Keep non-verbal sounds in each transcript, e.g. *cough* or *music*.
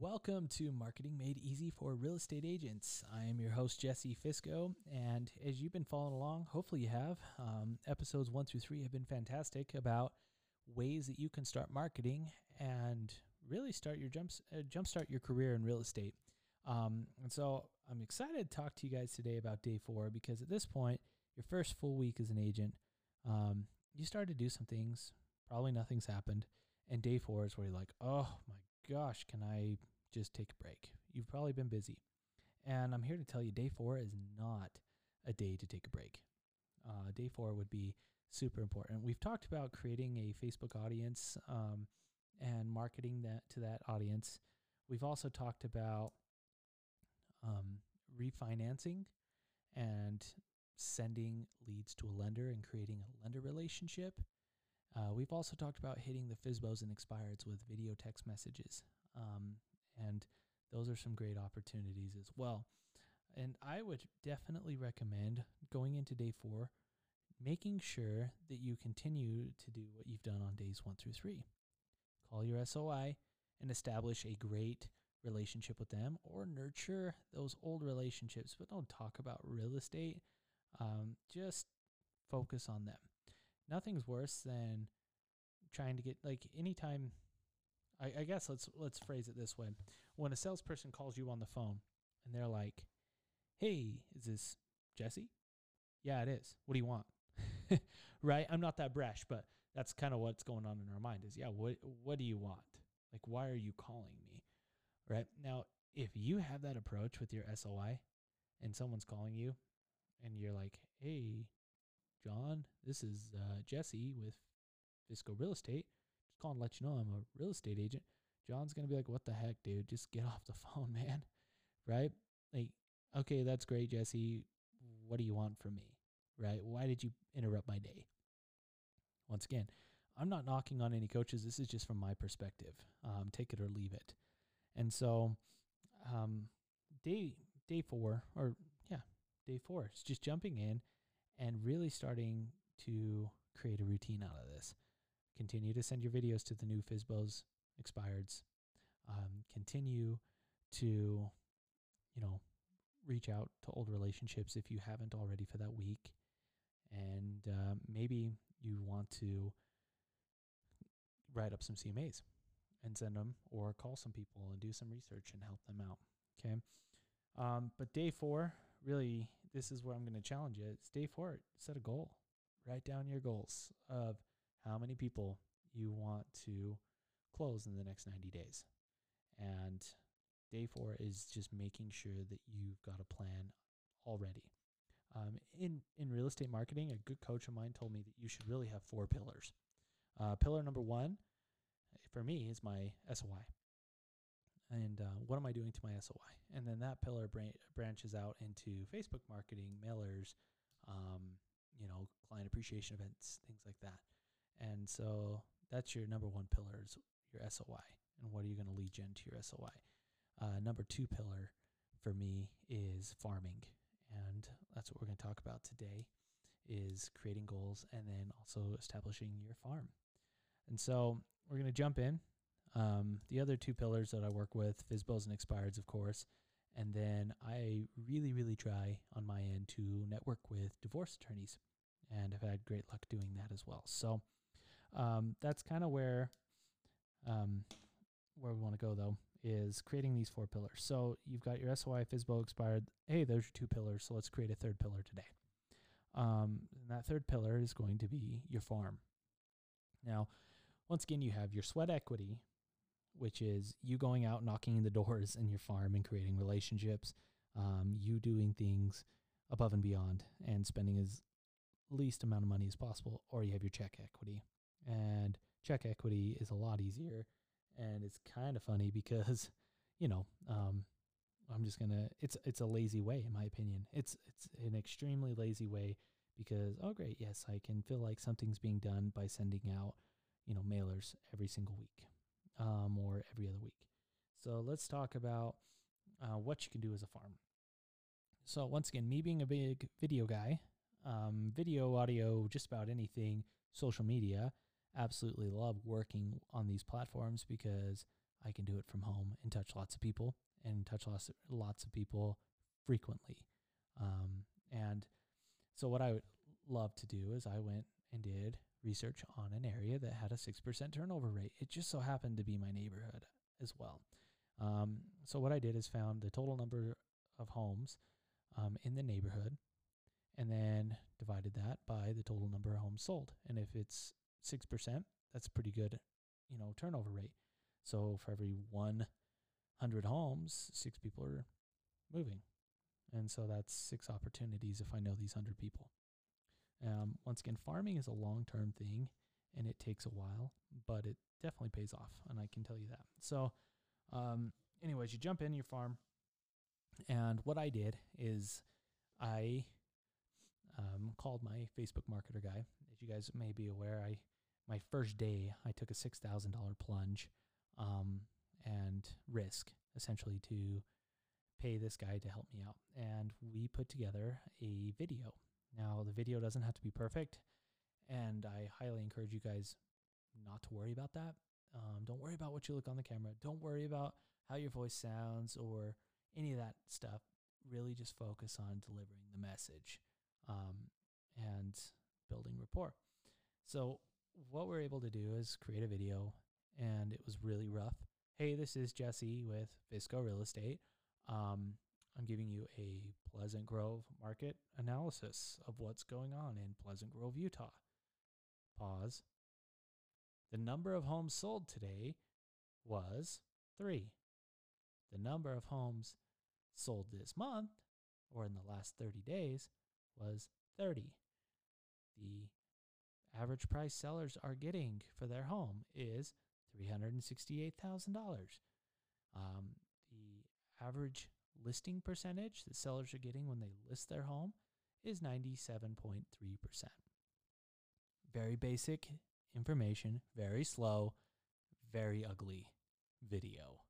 Welcome to Marketing Made Easy for Real Estate Agents. I am your host, Jesse Fisco. And as you've been following along, hopefully you have, um, episodes one through three have been fantastic about ways that you can start marketing and really start your jumps, uh, jumpstart your career in real estate. Um, and so I'm excited to talk to you guys today about day four because at this point, your first full week as an agent, um, you start to do some things. Probably nothing's happened. And day four is where you're like, oh my gosh, can I just take a break? You've probably been busy. And I'm here to tell you day four is not a day to take a break. Uh, day four would be super important. We've talked about creating a Facebook audience um, and marketing that to that audience. We've also talked about um, refinancing and sending leads to a lender and creating a lender relationship. Uh, we've also talked about hitting the FSBOs and expireds with video text messages. Um, and those are some great opportunities as well. And I would definitely recommend going into day four, making sure that you continue to do what you've done on days one through three. Call your SOI and establish a great relationship with them or nurture those old relationships, but don't talk about real estate. Um, just focus on them nothing's worse than trying to get like anytime I, I guess let's let's phrase it this way. When a salesperson calls you on the phone and they're like, Hey, is this Jesse? Yeah, it is. What do you want? *laughs* right? I'm not that brash, but that's kind of what's going on in our mind is yeah, what what do you want? Like why are you calling me? Right? Now, if you have that approach with your SOI and someone's calling you and you're like, "Hey, John, this is uh, Jesse with Fisco Real Estate. Calling to let you know I'm a real estate agent. John's gonna be like, "What the heck, dude? Just get *laughs* off the phone, man." Right? Like, okay, that's great, Jesse. What do you want from me? Right? Why did you interrupt my day? Once again, I'm not knocking on any coaches. This is just from my perspective. Um, take it or leave it. And so, um, day day four, or yeah, day four, it's just jumping in and really starting to create a routine out of this. Continue to send your videos to the new FSBOs expireds. Um, continue to, you know, reach out to old relationships if you haven't already for that week. And uh, maybe you want to write up some CMAs and send them or call some people and do some research and help them out. Okay. Um, but day four, really this is where I'm going to challenge you. Stay for it. Set a goal. Write down your goals of how many people you want to close in the next 90 days. And day four is just making sure that you've got a plan already. Um, in in real estate marketing, a good coach of mine told me that you should really have four pillars. Uh, pillar number one, for me, is my SOI and uh, what am I doing to my SOI? And then that pillar bran- branches out into Facebook marketing, mailers, um, you know, client appreciation events, things like that. And so that's your number one pillar is your SOI. And what are you going to lead gen to your SOI? Uh, number two pillar for me is farming. And that's what we're going to talk about today is creating goals and then also establishing your farm. And so we're going to jump in um, the other two pillars that I work with, FSBOs and expireds, of course. And then I really, really try on my end to network with divorce attorneys. And I've had great luck doing that as well. So um, that's kind of where um, where we want to go though is creating these four pillars. So you've got your SOI, FSBO, expired. Hey, there's your two pillars. So let's create a third pillar today. Um, and that third pillar is going to be your farm. Now, once again, you have your sweat equity, which is you going out knocking in the *laughs* doors in your farm and creating relationships, um, you doing things above and beyond and spending as least amount of money as possible, or you have your check equity. And check equity is a lot easier. And it's kind of funny because, *laughs* you know, um, I'm just gonna it's it's a lazy way in my opinion. It's it's an extremely lazy way because oh great, yes, I can feel like something's being done by sending out, you know, mailers every single week um, or every other week. So let's talk about uh, what you can do as a farm. So once again, me being a big video guy, um, video, audio, just about anything, social media, absolutely love working on these platforms because I can do it from home and touch lots of people and touch lots lots of people frequently. Um, and so what I would love to do is I went and did research on an area that had a 6% turnover rate. It just so happened to be my neighborhood as well. Um, so what I did is found the total number of homes um, in the neighborhood and then divided that by the total number of homes sold. And if it's 6%, that's a pretty good, you know, turnover rate. So for every 100 homes, six people are moving. And so that's six opportunities if I know these 100 people. Um, once again, farming is a long term thing and it takes a while, but it definitely pays off. And I can tell you that. So, um, anyways, you jump in your farm. And what I did is I um, called my Facebook marketer guy. You guys may be aware, I my first day I took a six thousand dollar plunge um, and risk essentially to pay this guy to help me out, and we put together a video. Now the video doesn't have to be perfect, and I highly encourage you guys not to worry about that. Um, don't worry about what you look on the camera. Don't worry about how your voice sounds or any of that stuff. Really, just focus on delivering the message um, and rapport. So, what we're able to do is create a video, and it was really rough. Hey, this is Jesse with Fisco Real Estate. Um, I'm giving you a Pleasant Grove market analysis of what's going on in Pleasant Grove, Utah. Pause. The number of homes sold today was three. The number of homes sold this month or in the last 30 days was 30. The average price sellers are getting for their home is $368,000. Um, the average listing percentage that sellers are getting when they list their home is 97.3%. Very basic information, very slow, very ugly video,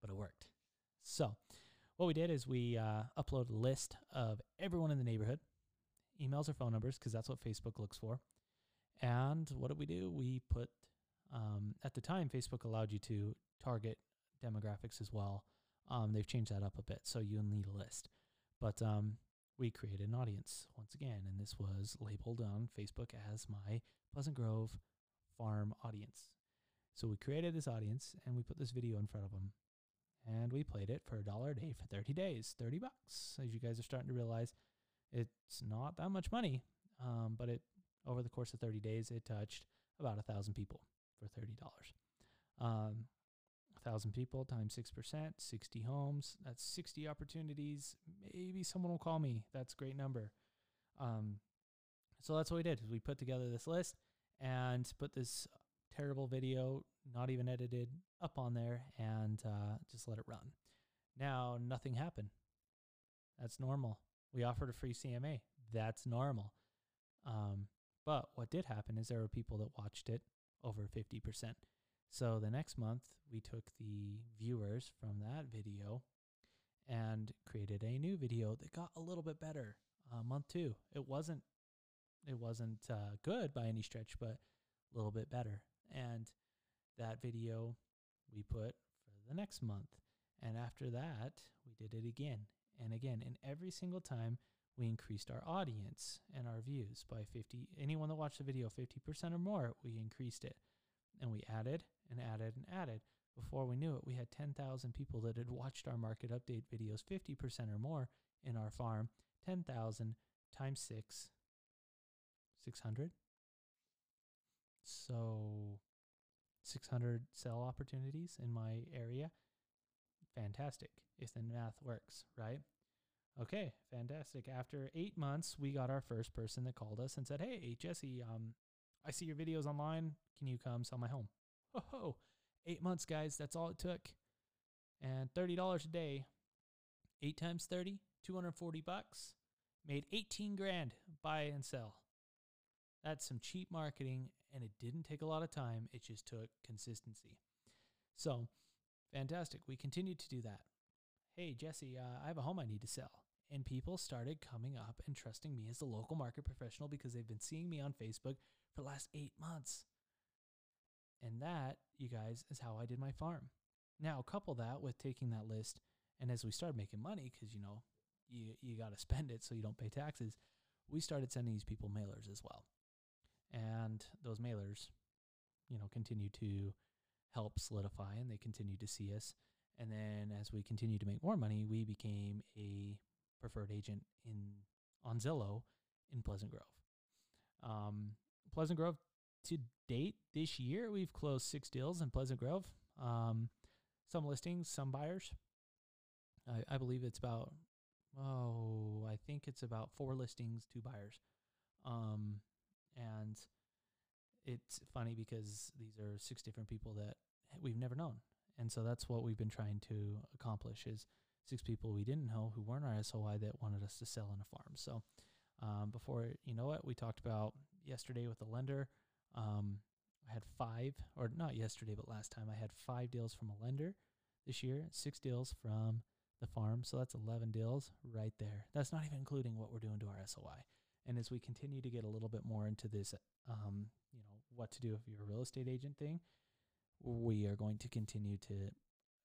but it worked. So, what we did is we uh, uploaded a list of everyone in the neighborhood, emails or phone numbers, because that's what Facebook looks for. And what did we do? We put, um, at the time, Facebook allowed you to target demographics as well. Um, they've changed that up a bit, so you'll need a list. But um, we created an audience once again, and this was labeled on Facebook as my Pleasant Grove farm audience. So we created this audience and we put this video in front of them and we played it for a dollar a day for 30 days, 30 bucks. As you guys are starting to realize, it's not that much money, um, but it over the course of 30 days, it touched about a thousand people for $30. Um, a thousand people times 6%, 60 homes. That's 60 opportunities. Maybe someone will call me. That's a great number. Um, so that's what we did is we put together this list and put this terrible video, not even edited, up on there and uh, just let it run. Now, nothing happened. That's normal. We offered a free CMA. That's normal. Um, but what did happen is there were people that watched it over 50%. So the next month, we took the viewers from that video and created a new video that got a little bit better. Uh, month two, it wasn't it wasn't uh, good by any stretch, but a little bit better. And that video we put for the next month. And after that, we did it again and again. And every single time, we increased our audience and our views by 50. Anyone that watched the video 50% or more, we increased it. And we added and added and added. Before we knew it, we had 10,000 people that had watched our market update videos 50% or more in our farm. 10,000 times 6 600. So 600 sell opportunities in my area. Fantastic if the math works, right? Okay, fantastic. After eight months, we got our first person that called us and said, Hey, Jesse, um, I see your videos online. Can you come sell my home? Ho *laughs* ho. Eight months, guys. That's all it took. And $30 a day, eight times 30, 240 bucks, made 18 grand buy and sell. That's some cheap marketing, and it didn't take a lot of time. It just took consistency. So, fantastic. We continued to do that. Hey, Jesse, uh, I have a home I need to sell. And people started coming up and trusting me as the local market professional because they've been seeing me on Facebook for the last eight months. And that, you guys, is how I did my farm. Now, couple that with taking that list, and as we started making money, because you know you you got to spend it so you don't pay taxes, we started sending these people mailers as well, and those mailers, you know, continue to help solidify, and they continue to see us. And then as we continued to make more money, we became a preferred agent in on Zillow in Pleasant Grove. Um, Pleasant Grove to date this year, we've closed six deals in Pleasant Grove. Um, some listings, some buyers. I, I believe it's about oh, I think it's about four listings, two buyers. Um, and it's funny because these are six different people that we've never known. And so that's what we've been trying to accomplish is six people we didn't know who weren't our SOI that wanted us to sell in a farm. So um, before you know it, we talked about yesterday with the lender. Um, I had five, or not yesterday, but last time I had five deals from a lender this year, six deals from the farm. So that's 11 deals right there. That's not even including what we're doing to our SOI. And as we continue to get a little bit more into this, um, you know, what to do if you're a real estate agent thing, we are going to continue to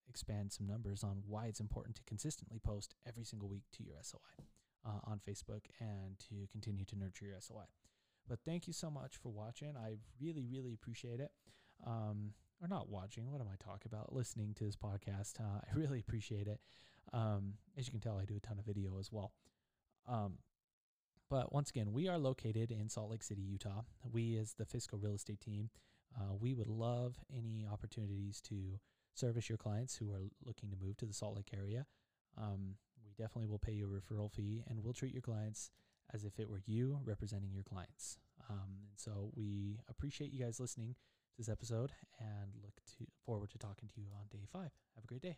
expand some numbers on why it's important to consistently post every single week to your SOI uh, on Facebook and to continue to nurture your SOI. But thank you so much for watching. I really, really appreciate it. Um, or not watching, what am I talking about? Listening to this podcast. Uh, I *laughs* really appreciate it. Um, as you can tell, I do a ton of video as well. Um, but once again, we are located in Salt Lake City, Utah. We, as the Fisco Real Estate team, uh, we would love any opportunities to service your clients who are looking to move to the Salt Lake area. Um, we definitely will pay you a referral fee and we'll treat your clients as if it were you representing your clients. Um, and so we appreciate you guys listening to this episode and look to forward to talking to you on day five. Have a great day.